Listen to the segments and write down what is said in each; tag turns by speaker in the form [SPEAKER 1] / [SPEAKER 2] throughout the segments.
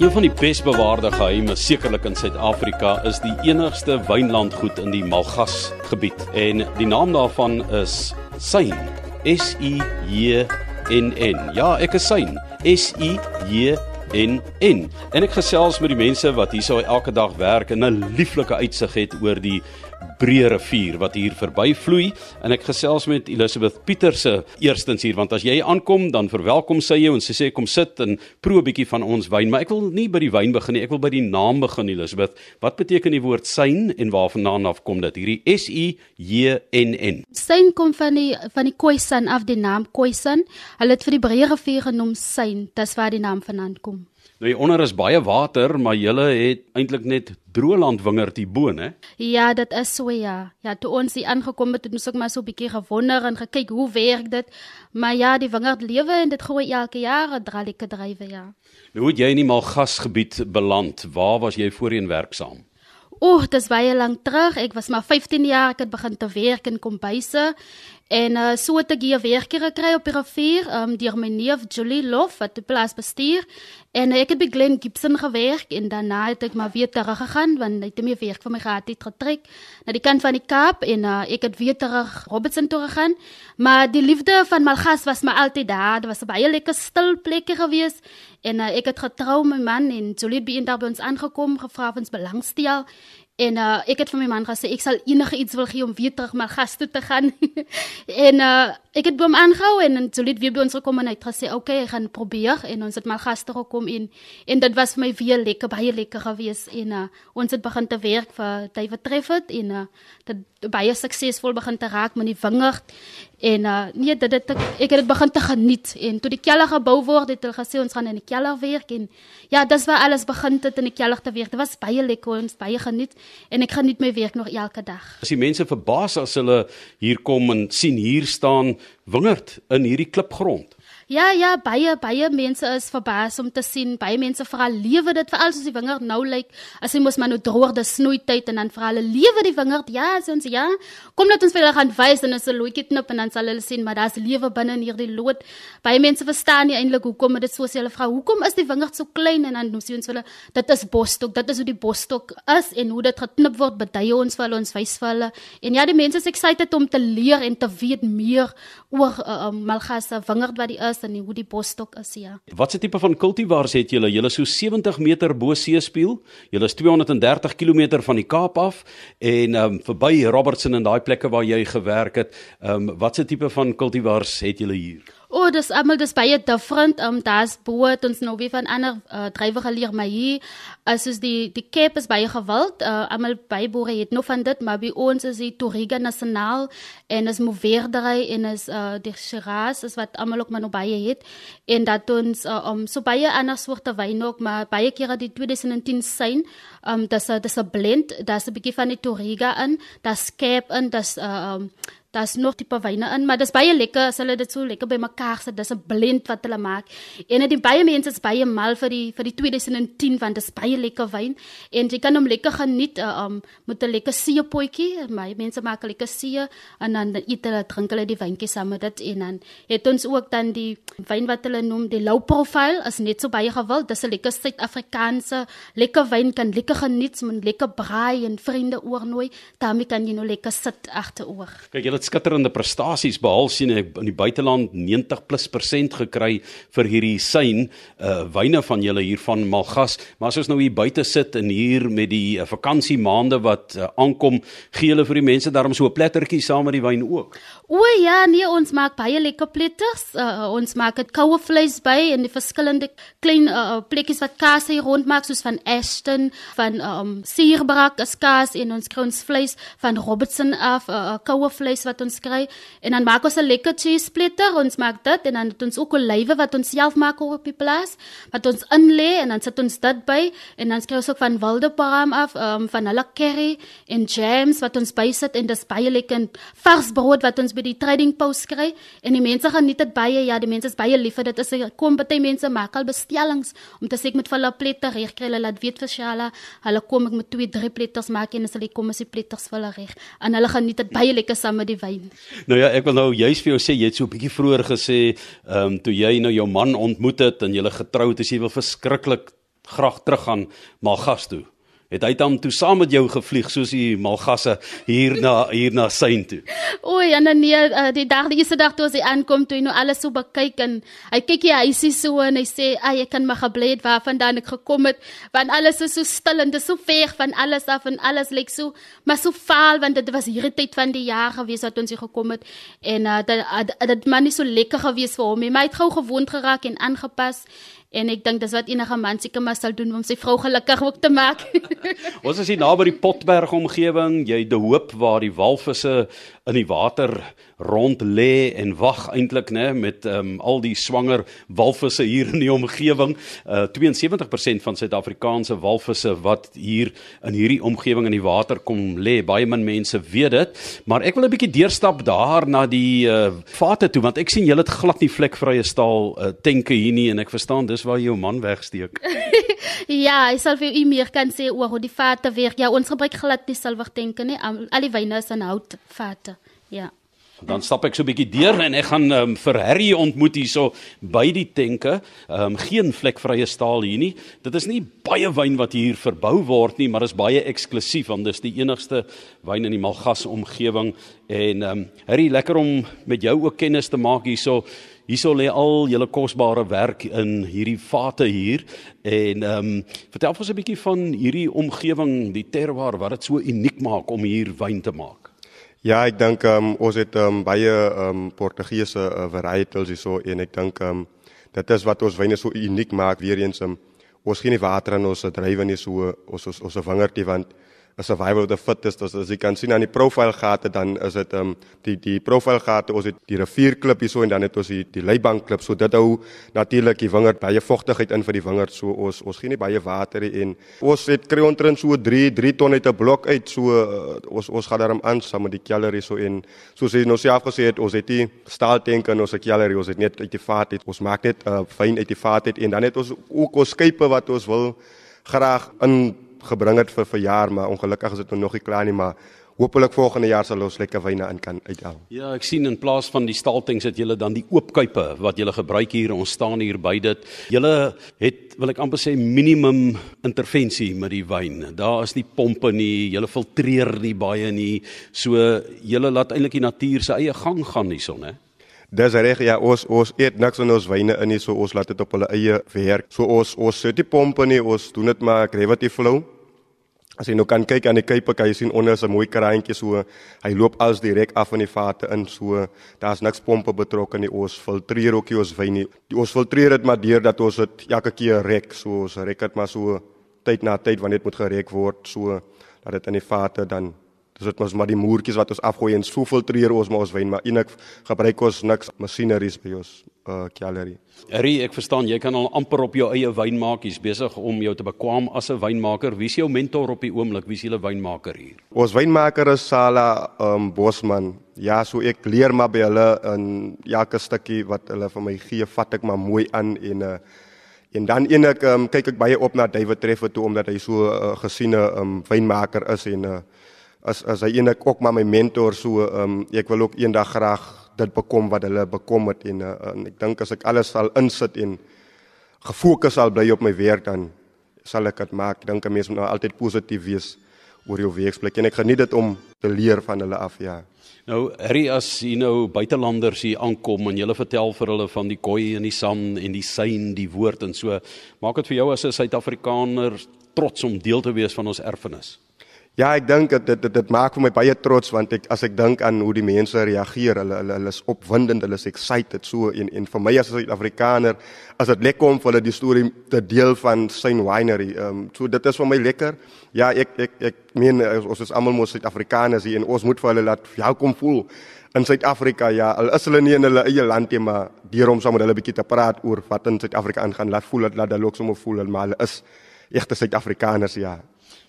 [SPEAKER 1] Een van die besbewaarde geheime sekerlik in Suid-Afrika is die enigste wynlandgoed in die Malgas gebied en die naam daarvan is Syn. S I J N N. Ja, ek is Syn. S I J N N. En ek gesels met die mense wat hierso elke dag werk en 'n lieflike uitsig het oor die breë rivier wat hier verbyvloei en ek gesels met Elisabeth Pieterse eerstens hier want as jy aankom dan verwelkom sy jou en sy sê kom sit en proe 'n bietjie van ons wyn. Maar ek wil nie by die wyn begin nie ek wil by die naam begin Elisabeth wat beteken die woord syn en waarvandaan af kom dit? Hierdie S U J N N.
[SPEAKER 2] Syn kom van die van die Khoisan af die naam Khoisan. Hulle het vir die breë rivier genoem syn dis waar die naam vandaan kom
[SPEAKER 1] Nou hier onder is baie water, maar julle het eintlik net droëland wingerd hier bo, né?
[SPEAKER 2] Ja, dit is so ja. Ja, toe ons hier aangekom het, het ons ook maar so 'n bietjie gewonder en gekyk hoe werk dit. Maar ja, die wingerd lewe en dit groei elke jaar, dralike drywe ja.
[SPEAKER 1] Nou hoe het jy in die Malgasgebied beland? Waar was jy voorheen werksaam?
[SPEAKER 2] Oeh, dis baie lank terug. Ek was maar 15 jaar, ek het begin te werk in kombuise En uh, so het ek hier werk gekry op die rivier, um, deur my neef Julie Lof wat die plaas bestuur. En uh, ek het by Glen Gibson gewerk en daarna het ek maar weer terug gegaan want hy het my werk vir my gehad het getrek na die kant van die Kaap en uh, ek het weer terug Robertson toe gegaan. Maar die liefde van Malgas was my altyd daar. Dit was 'n baie lekker stil plekie gewees. En uh, ek het getrou my man en Julie het by ons aangekom gevra of ons belangstel En uh ek het vir my man gesê ek sal enige iets wil gee om weer terug my gas toe te gaan. en uh ek het hom aangehou en en so net weer by ons gekom en hy het gesê okay, ek gaan probeer en ons het my gas toe gekom en en dit was vir my weer lekker baie lekker gewees en uh ons het begin te werk vir David Treffert en uh dit baie suksesvol begin te raak met die wingerd en uh nee dit het ek, ek het dit begin te geniet. En toe die keller gebou word het hulle gesê ons gaan in die keller werk. En ja dis waar alles begin het in die keller te werk. Dit was baie lekker ons baie geniet. En ek geniet my werk nog elke dag.
[SPEAKER 1] As die mense verbaas as hulle hier kom en sien hier staan wingerd in hierdie klipgrond
[SPEAKER 2] Ja ja, baie baie mense is verbaas om te sien. Baie mense vra lewe dit veral soos die wingerd nou lyk. As hy mos maar nou droog die snoeityd en dan vra hulle lewe die wingerd. Ja, ons ja. Kom net ons vir hulle gaan wys en as 'n loetjie knip en dan sal hulle sien maar daar's lewe binne in hierdie lood. Baie mense verstaan nie eintlik hoekom dit so sê hulle vra hoekom is die wingerd so klein en dan sê ons hulle dit is bosstok. Dit is hoe die bosstok is en hoe dit geknip word beduie ons vir hulle ons wys vir hulle. En ja, die mense is excited om te leer en te weet meer oor uh, uh, Malgasa wingerd wat die is is en hoe die bosstok is ja.
[SPEAKER 1] Watse tipe van kultivars het julle? Julle so 70 meter bo seespieël. Julle is 230 km van die Kaap af en ehm um, verby Robertson en daai plekke waar jy gewerk het. Ehm um, watse tipe van kultivars het julle hier?
[SPEAKER 2] Oh, dis almal dis baie different. Um daar's boot ons nou weer van ander uh, drywer geleer maar hier as is die die Cape is baie gewild. Uh, almal by boere het nog van dit, maar by ons is die Toriga Nasionaal en is Moverdery en is uh, die Shiraz is wat almal ook maar nog baie het. En dat ons uh, um so baie ander soorte wyn ook, maar baie kere die 2010 syn. Um dis 'n dis 'n blend, daar's 'n bietjie van die Toriga in, daar's Cape in, daar's uh, um Daar's nog tipe wyne in, maar dis baie lekker as hulle dit so lekker bymekaar sit. Dis 'n blend wat hulle maak. En dit baie mense is baie mal vir die vir die 2010 want dit is baie lekker wyn en jy kan hom lekker geniet uh, um, met 'n lekker seepotjie. My mense maak lekker see en dan eet hulle drink hulle die wyntjie saam met dit en dan het ons ook dan die wyn wat hulle noem die low profile is net so baie gewild. Dis 'n lekker Suid-Afrikaanse lekker wyn kan lekker geniet met lekker braai en vriende oornooi. daarmee kan jy nou lekker sit agteroor.
[SPEAKER 1] Kyk, het skitterende prestasies behaal sien ek in die buiteland 90 plus persent gekry vir hierdie syn uh wyne van julle hier van Malgas. Maar as ons nou hier buite sit en hier met die uh, vakansiemaande wat uh, aankom gee hulle vir die mense daarom so 'n plettertjie saam met die wyn ook?
[SPEAKER 2] O ja nee ons maak baie lekker pletters. Uh, ons maak dit koue vleis by en die verskillende klein uh, plekkies wat kaas hier rond maak soos van Ashton van um Sierbrak as kaas en ons kry ons vleis van Robertson af uh, koue vleis wat ons kry. En dan maak ons 'n lekker cheese splitter ons maak dit en dan het ons ook olywe wat ons self maak op die plaas wat ons inlê en dan sit ons dit by. En dan kry ons ook van wilde palm af um, van hulle curry en jams wat ons bysit. En dis baie lekker vars brood wat ons by die trading post kry. En die mense geniet dit baie. Ja die mense is baie lief vir dit. Is kom baie mense maak al bestellings om te sê ek moet vir hulle pletter reg kry. Hulle laat weet vir Shala hulle kom ek met twee drie pletters maak en as hulle kom as die pletters vir hulle reg. En hulle geniet dit baie lekker saam met die wyn.
[SPEAKER 1] Nou ja, ek wil nou juist vir jou sê jy het so 'n bietjie vroeër gesê, ehm um, toe jy nou jou man ontmoet het en julle getroud is, jy wil verskriklik graag teruggaan Malgas toe het hy dan toe saam met jou gevlieg soos die malgasse hier na hier na Sein toe.
[SPEAKER 2] O ja, nee, nee, die dag die eerste dag toe hy aankom toe hy nou alles so bekyk en hy kyk hy huisie so en hy sê, "Ag, ek kan maar gebly het waarvandaan ek gekom het, want alles is so stil en dit is so ver van alles af en alles lyk so maar so vaal want dit was hierdie tyd van die jaar gewees wat ons hier gekom het en uh, dit dit man nie so lekker gewees vir hom nie, maar hy het gou gewoond geraak en aangepas En ek dink dis wat enige man seker maar sal doen om sy vrou gelukkig ook te maak.
[SPEAKER 1] Ons is hier naby die Potberg omgewing, jy de hoop waar die walvisse in die water rond lê en wag eintlik nê met um, al die swanger walvisse hier in die omgewing. Uh 72% van Suid-Afrikaanse walvisse wat hier in hierdie omgewing in die water kom lê. Baie min mense weet dit, maar ek wil 'n bietjie deurstap daar na die uh vate toe want ek sien julle het glad nie vlekvrye staal uh, tenke hier nie en ek verstaan dis waar jou man wegsteek.
[SPEAKER 2] ja, ek sal vir u meer kan sê oor hoe die vate werk. Ja, ons gebruik glad nie silwer tenke nie. Al die wyne is in hout vate. Ja.
[SPEAKER 1] Dan stap ek so 'n bietjie deur en ek gaan um, vir Harry ontmoet hierso by die tenke. Ehm um, geen vlekvrye staal hier nie. Dit is nie baie wyn wat hier verbou word nie, maar is baie eksklusief want dis die enigste wyn in die Malgas omgewing en ehm um, Harry, lekker om met jou ook kennis te maak hierso. Hierso lê al julle kosbare werk in hierdie vate hier en ehm um, vertel ons 'n bietjie van hierdie omgewing, die terroir wat dit so uniek maak om hier wyn te maak.
[SPEAKER 3] Ja, ek dink um, ons het um, baie um, Portugese uh, varietals hierso en ek dink um, dit is wat ons wyne so uniek maak weer eens um, ons gee nie water aan ons drywe nie so ons ons ons wingerdie want a survival of the fittest. As, as jy kan sien aan die profile gate dan is dit um die die profile gate ons het die rivierklip hierso en dan het ons die die leibank klip so dit hou natuurlik die wingerd baie vogtigheid in vir die wingerd. So ons ons gee nie baie water nie en ons het kry omtrent so 3 3 ton uit 'n blok uit. So uh, ons ons gaan daarom aan saam met die kellery so en soos jy nou self gesê het ons het die staal tank en ons kellery ons het net uit die vaat het ons maak net uh, fyn uit die vaat het en dan het ons ook ons skype wat ons wil graag in gebring het vir vir jaar, maar ongelukkig is dit nog nie klaar nie, maar hopelik volgende jaar sal ons lekker wyne in kan uithaal.
[SPEAKER 1] Ja, ek sien in plaas van die staltings het julle dan die oopkuipe wat julle gebruik hier. Ons staan hier by dit. Julle het wil ek amper sê minimum intervensie met die wyn. Daar is nie pompe nie, julle filtreer nie baie nie. So julle laat eintlik die natuur se eie gang gaan hierson, hè?
[SPEAKER 3] Dis reg ja, ons ons eet niks in ons wyne in nie, so ons laat dit op hulle eie werk. So ons ons sit die pompe nie, ons doen dit maar gravity flow. As jy nou kan kyk aan die kuipe, kan jy sien onder is 'n mooi kraantjie so. Hy loop als direk af in die vate in, so daar's niks pompe betrokke nie. Ons filtreer ook nie ons wyn nie. Ons filtreer dit maar deur dat ons dit elke keer rek, so ons rek dit maar so tyd na tyd wanneer dit moet gerek word, so dat dit in die vate dan Dis dit mos maar die moertjies wat ons afgooi en so filtreer ons maar ons wyn, maar eintlik gebruik ons niks masjineries by ons uh gallery.
[SPEAKER 1] Eri, ek verstaan jy kan al amper op jou eie wyn maak. Jy's besig om jou te bekwam as 'n wynmaker. Wie is jou mentor op die oomblik? Wie is julle wynmaker hier?
[SPEAKER 3] Ons wynmaker is Sala um Bosman. Ja, so ek leer maar by hulle in elke stukkie wat hulle vir my gee, vat ek maar mooi aan en uh En dan eenek um, kyk ek baie op na David Treffer toe omdat hy so 'n uh, gesiene um, wynmaker is en uh, as as hy eendag ook maar my mentor so ehm um, ek wil ook eendag graag dit bekom wat hulle bekom het en, uh, en ek dink as ek alles sal insit en gefokus sal bly op my werk dan sal ek dit maak. Ek dink 'n mens moet nou altyd positief wees oor jou werksplek en ek geniet dit om te leer van hulle af ja.
[SPEAKER 1] Nou, Harry as jy nou buitelanders hier aankom en jy vertel vir hulle van die koei en die san en die sein, die woord en so, maak dit vir jou as 'n Suid-Afrikaner trots om deel te wees van ons erfenis.
[SPEAKER 3] Ja, ek dink dit dit dit maak vir my baie trots want ek as ek dink aan hoe die mense reageer, hulle hulle hulle is opwindend, hulle is excited so en en vir my as 'n Suid-Afrikaner as dit lekker om vir hulle die storie te deel van Saint Winery. Ehm um, so dit is vir my lekker. Ja, ek ek ek meen ons is almal mos Suid-Afrikaners hier en ons moet vir hulle laat welkom voel in Suid-Afrika. Ja, al is hulle nie in hulle eie land nie, maar deur om saam met hulle 'n bietjie te praat oor wat in Suid-Afrika aangaan, laat voel dat hulle ook sommer voel hulle maar hulle is egte Suid-Afrikaners ja.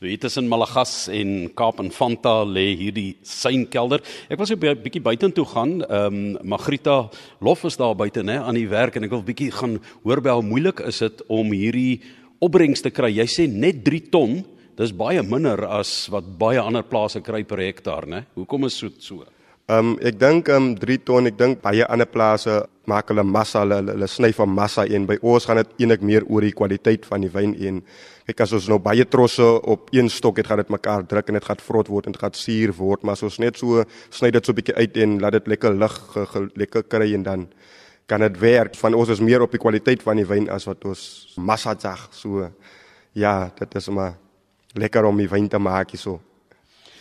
[SPEAKER 1] Hier tussen Malagas en Kaap en Fanta lê hierdie synkelder. Ek was 'n bietjie buitentoe gaan. Ehm um, Magrita Lof is daar buite nê aan die werk en ek wil bietjie gaan hoor by hoe moeilik is dit om hierdie opbrengs te kry. Jy sê net 3 ton. Dis baie minder as wat baie ander plase kry per hektaar, né? Hoekom is dit so?
[SPEAKER 3] Ehm um, ek dink ehm um, 3 ton, ek dink baie ander plase maak hulle massa, hulle, hulle, hulle sny van massa en by ons gaan dit eintlik meer oor die kwaliteit van die wyn en kyk as ons nou baie trosse op een stok het, gaan dit mekaar druk en dit gaan vrot word en dit gaan suur word, maar as ons net so sny dit so 'n bietjie uit en laat dit lekker lig lekker kry en dan kan dit werk. Van ons is meer op die kwaliteit van die wyn as wat ons massa sag. So ja, dit is maar lekker om die wyn te maak hierso.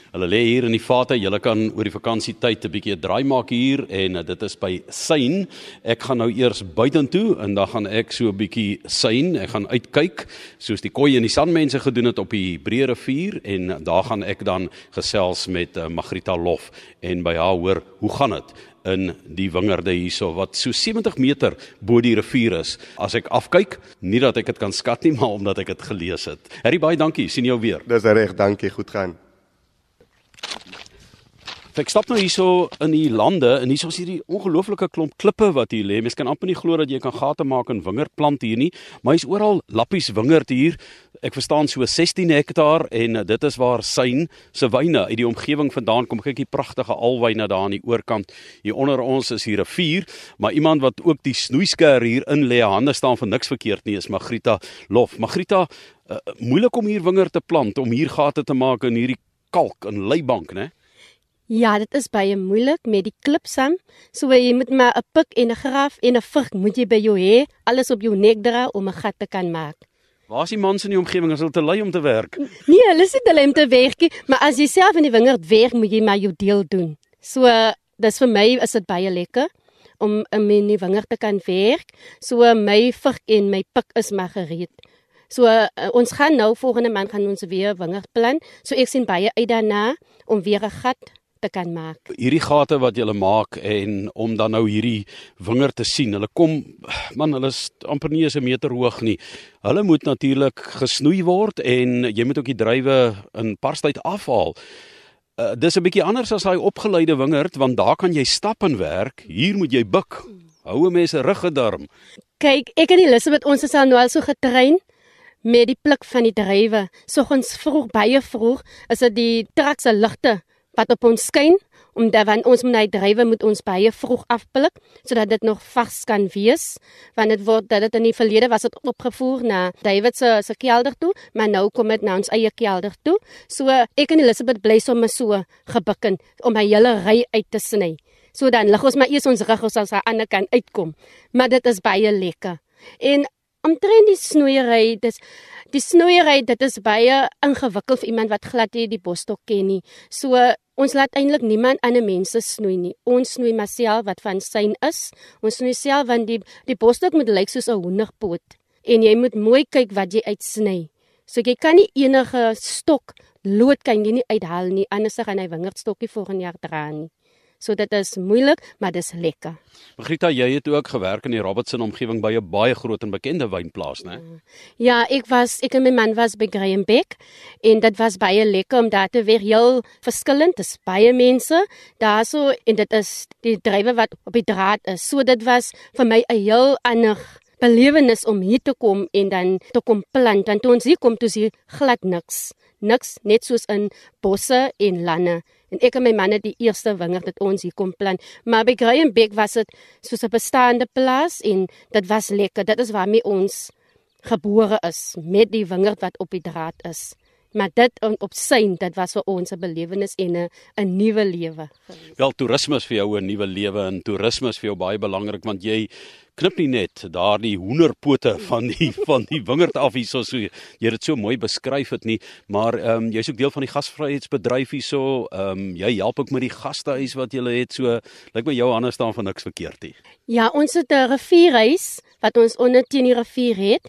[SPEAKER 1] Hulle lê hier in die vate. Julle kan oor die vakansietyd 'n bietjie 'n draai maak hier en uh, dit is by Sein. Ek gaan nou eers buitentoe en dan gaan ek so 'n bietjie Sein. Ek gaan uitkyk soos die koei en die sanmense gedoen het op die Breë rivier en daar gaan ek dan gesels met uh, Magrita Lof en by haar hoor hoe gaan dit in die wingerde hierso wat so 70 meter bo die rivier is. As ek afkyk, nie dat ek dit kan skat nie, maar omdat ek dit gelees het. Harry baie dankie. sien jou weer.
[SPEAKER 3] Dis reg, dankie. Goed gaan.
[SPEAKER 1] Ek stap nou hierso in die lande en hierso is hierdie ongelooflike klomp klippe wat hier lê. Mens kan amper nie glo dat jy kan gate maak in wingerdplant hier nie, maar hy's oral lappies wingerd hier. Ek verstaan so 16 hektaar en dit is waar Sein se wyne uit die omgewing vandaan kom. Kyk hier pragtige alwyne daar aan die oorkant. Hier onder ons is hier 'n rivier, maar iemand wat ook die snoeisker hier in lê, hande staan vir niks verkeerd nie, is Magrita Lof. Magrita, uh, moeilik om hier wingerd te plant, om hier gate te maak in hierdie kalk en leibank, né?
[SPEAKER 4] Ja, dit is baie moeilik met die klipsam. So jy moet maar 'n pik en 'n graf en 'n vig moet jy by jou hê, alles op jou nek dra om 'n gat te kan maak.
[SPEAKER 1] Waar is die mans in die omgewing as hulle te lui om te werk?
[SPEAKER 4] Nee, hulle sit hulle om te werk, maar as jy self in die wingerd werk, moet jy maar jou deel doen. So dis vir my is dit baie lekker om in die wingerd te kan werk. So my vig en my pik is maar gereed. So uh, ons gaan nou volgende maand gaan ons weer wingerd plan. So ek sien baie uit daarna om weer 'n gat te kan maak.
[SPEAKER 1] Hierdie gate wat jy maak en om dan nou hierdie wingerd te sien. Hulle kom man, hulle is amper nie eens 'n meter hoog nie. Hulle moet natuurlik gesnoei word en jy moet ook die druiwe in parstyd afhaal. Uh, dis 'n bietjie anders as daai opgeleide wingerd want daar kan jy stap en werk. Hier moet jy buig. Houe mense ruggedarm.
[SPEAKER 4] Kyk, ek en Elisabeth ons is al nou al so getrein met die pluk van die druiwe. Soggens vroeg baie vroeg is dit die traks se ligte wat op ons skyn omdat wanneer ons moet hy drywe moet ons baie vroeg afblik sodat dit nog vars kan wees want dit word dat dit in die verlede was dit opgevoer na David se se kelder toe maar nou kom dit na ons eie kelder toe. So ek en Elisabeth bly sommer so gebukken om my hele ry uit te sny. So dan lig ons maar eers ons rug ons aan die ander kant uitkom. Maar dit is baie lekker. En omtrent die snoeiery dis die snoeiery dit is baie ingewikkeld vir iemand wat glad nie die bosstok ken nie so Ons laat eintlik niemand ander mense snoei nie. Ons snoei myself wat van syn is. Ons snoei self want die die bosstok moet lyk soos 'n hoenderpoot en jy moet mooi kyk wat jy uitsny. So jy kan nie enige stok lood kan jy nie uithaal nie anders gaan hy wingerdstokkie volgende jaar dra nie. So dit is moeilik, maar dis lekker.
[SPEAKER 1] Magrita, jy het ook gewerk in die Robertson omgewing by 'n baie groot en bekende wynplaas, né?
[SPEAKER 4] Ja, ek was ek en my man was by Graham Beck en dit was baie lekker om daar te weer heel verskillend, dis baie mense daarso en dit is die drywe wat op die draad is. So dit was vir my 'n heel ander belewenis om hier te kom en dan te kom plant want toe ons hier kom toe sien glad niks. Niks net soos in bosse en lande. En ek en my man het die eerste wingerd wat ons hier kom plant. Maar by Greenbeek was dit soos 'n bestaande plaas en dit was lekker. Dit is waarmee ons gebore is met die wingerd wat op die draad is. Maar dit op syn dit was vir ons 'n belewenis en 'n 'n nuwe lewe.
[SPEAKER 1] Wel toerisme is vir jou 'n nuwe lewe en toerisme is vir jou baie belangrik want jy knip nie net daardie hoenderpote van die van die wingerd af hierso so jy het dit so mooi beskryf het nie maar ehm um, jy's ook deel van die gasvryheidsbedryf hierso ehm um, jy help ook met die gastehuis wat jy het so lyk my jou hande staan van niks verkeerd nie
[SPEAKER 4] ja ons het 'n rivierhuis wat ons onder teen die rivier het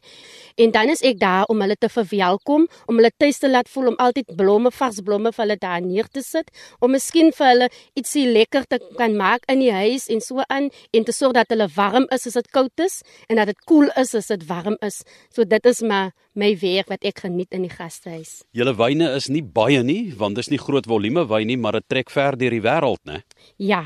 [SPEAKER 4] en dan is ek daar om hulle te verwelkom om hulle tuis te laat voel om altyd blomme vars blomme vir hulle daar neer te sit om miskien vir hulle ietsie lekker te kan maak in die huis en so aan en te sorg dat hulle warm is as dit koud is en dat dit koel is as dit warm is. So dit is maar my werk wat ek geniet in die gastehuis.
[SPEAKER 1] Julle wyne is nie baie nie, want dis nie groot volume wyn nie, maar dit trek ver deur die wêreld, né?
[SPEAKER 4] Ja.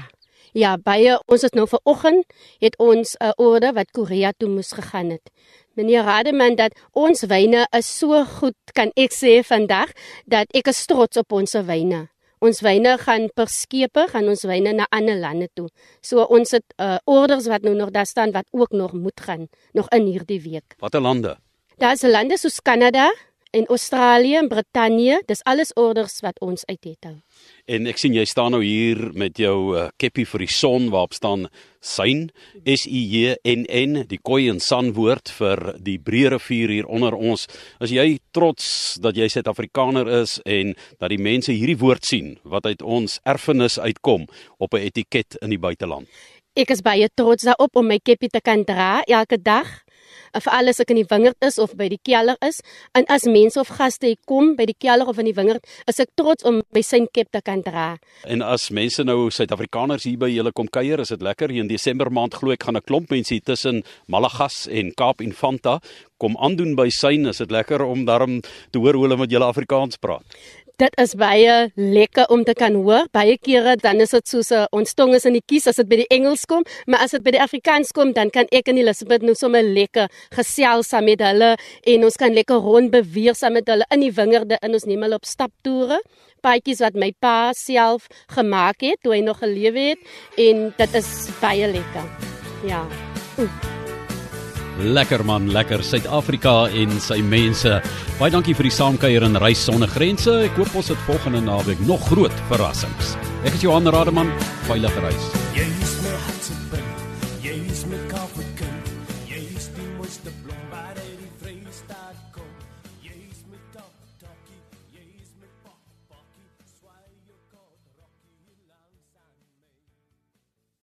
[SPEAKER 4] Ja, baie ons het nou vanoggend het ons 'n uh, orde wat Korea toe moes gegaan het. Meneer Rademan dat ons wyne is so goed kan ek sê vandag dat ek is trots op ons wyne. Ons wyne gaan per skepe gaan ons wyne na ander lande toe. So ons het uh, orders wat nou nog daar staan wat ook nog moet gaan nog in hierdie week.
[SPEAKER 1] Watter lande?
[SPEAKER 4] Daar's lande soos Kanada en Australië en Brittanje. Dis alles orders wat ons uit het hou.
[SPEAKER 1] En ek sien jy staan nou hier met jou uh, keppie vir die son waarop staan Syn S I J N N die Khoi en San woord vir die Breë rivier hier onder ons. As jy trots dat jy Suid-Afrikaner is en dat die mense hierdie woord sien wat uit ons erfenis uitkom op 'n etiket in die buiteland.
[SPEAKER 4] Ek is baie trots daarop om my keppie te kan dra elke dag of alles ek in die wingerd is of by die kelder is en as mense of gaste hier kom by die kelder of in die wingerd is ek trots om my synkep te kan dra.
[SPEAKER 1] En as mense nou Suid-Afrikaners hier by julle kom kuier, is dit lekker. Hier in Desember maand glo ek gaan 'n klomp mense hier tussen Malagas en Kaap Infanta kom aandoen by Syn. Is dit lekker om daarom te hoor hoe hulle met julle Afrikaans praat?
[SPEAKER 4] Dit is baie lekker om te kan hoor. Baie kere dan is dit soos uh, ons tong is in die kies as dit by die Engels kom, maar as dit by die Afrikaans kom, dan kan ek en Elisabeth nou sommer lekker gesels saam met hulle en ons kan lekker rond beweeg saam met hulle in die wingerde en ons neem hulle op staptoere. Paadjies wat my pa self gemaak het toe hy nog gelewe het en dit is baie lekker. Ja. Oeh.
[SPEAKER 1] Lekker man, lekker Suid-Afrika en sy mense. Baie dankie vir die saamkuier en reis sonder grense. Ek hoop ons het volgende naweek nog groot verrassings. Ek is Johan Rademan, veilige reis.
[SPEAKER 5] Jy is my hart se